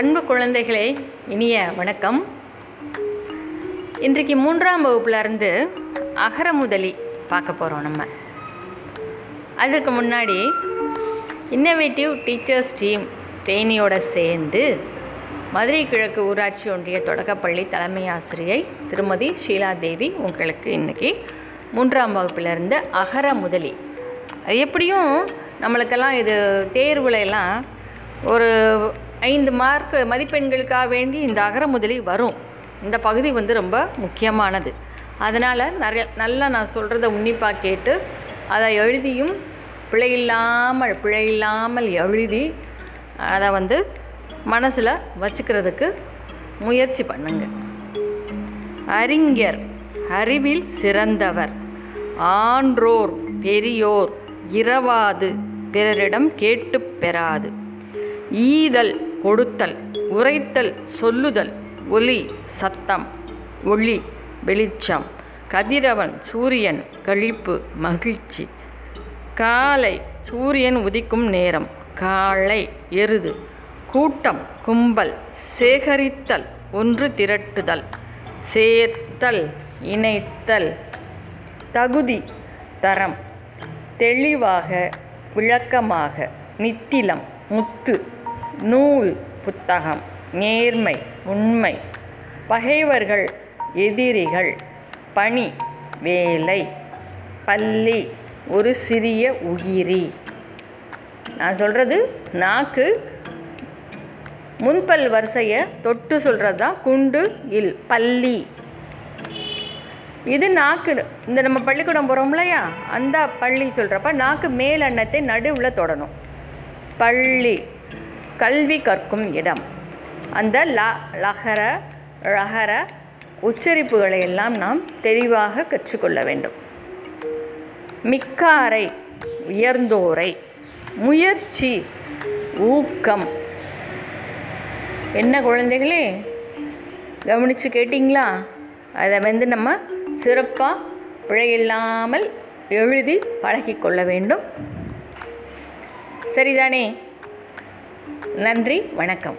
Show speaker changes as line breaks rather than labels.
அன்பு குழந்தைகளே இனிய வணக்கம். இன்றைக்கு மூன்றாம் வகுப்புலேருந்து அகரமுதலி பார்க்க போகிறோம் நம்ம. அதுக்கு முன்னாடி இன்னோவேட்டிவ் டீச்சர்ஸ் டீம் தேனியோட சேர்ந்து மதுரை கிழக்கு ஊராட்சி ஒன்றிய தொடக்கப்பள்ளி தலைமை ஆசிரியை திருமதி ஷீலா தேவி உங்களுக்கு இன்றைக்கி மூன்றாம் வகுப்பிலிருந்து அகர முதலி. எப்படியும் நம்மளுக்கெல்லாம் இது தேர்வுல எல்லாம் ஒரு ஐந்து மார்க் மதிப்பெண்களுக்காக வேண்டி இந்த அகர முதலி வரும். இந்த பகுதி வந்து ரொம்ப முக்கியமானது. அதனால் நிறைய நல்லா நான் சொல்கிறத உன்னிப்பாக கேட்டு அதை எழுதியும் பிழையில்லாமல் பிழையில்லாமல் எழுதி அதை வந்து மனசில் வச்சுக்கிறதுக்கு முயற்சி பண்ணுங்க. அறிஞர் அறிவில் சிறந்தவர். ஆன்றோர் பெரியோர் இரவாது பிறரிடம் கேட்டுப் பெறாது. ஈதல் கொடுத்தல் உரைத்தல் சொல்லுதல் ஒலி சத்தம் ஒளி வெளிச்சம் கதிரவன் சூரியன் கழிப்பு மகிழ்ச்சி. காலை சூரியன் உதிக்கும் நேரம் காலை எருது. கூட்டம் கும்பல் சேகரித்தல் ஒன்று திரட்டுதல் சேர்த்தல் இணைத்தல். தகுதி தரம் தெளிவாக விளக்கமாக நித்திலம் முத்து. நூல் புத்தகம் நேர்மை உண்மை பகைவர்கள் எதிரிகள் பணி வேலை பள்ளி ஒரு சிறிய உயிரி. நான் சொல்கிறது நாக்கு முன்பல் வரிசையை தொட்டு சொல்கிறது தான் குண்டு இல் பள்ளி. இது நாக்கு இந்த நம்ம பள்ளிக்கூடம் போகிறோம் இல்லையா? அந்த பள்ளி சொல்கிறப்ப நாக்கு மேல் நடுவில் தொடணும். பள்ளி. கல்வி கற்கும் இடம். அந்த ல லகர ழகர உச்சரிப்புகளை எல்லாம் நாம் தெளிவாக கற்றுக்கொள்ள வேண்டும். மிக்காரை உயர்ந்தோரை முயற்சி ஊக்கம். என்ன குழந்தைகளே? கவனித்து கேட்டிங்களா? அதை வந்து நம்ம சிறப்பாக பிழையில்லாமல் எழுதி பழகிக்கொள்ள வேண்டும். சரிதானே? நன்றி வணக்கம்.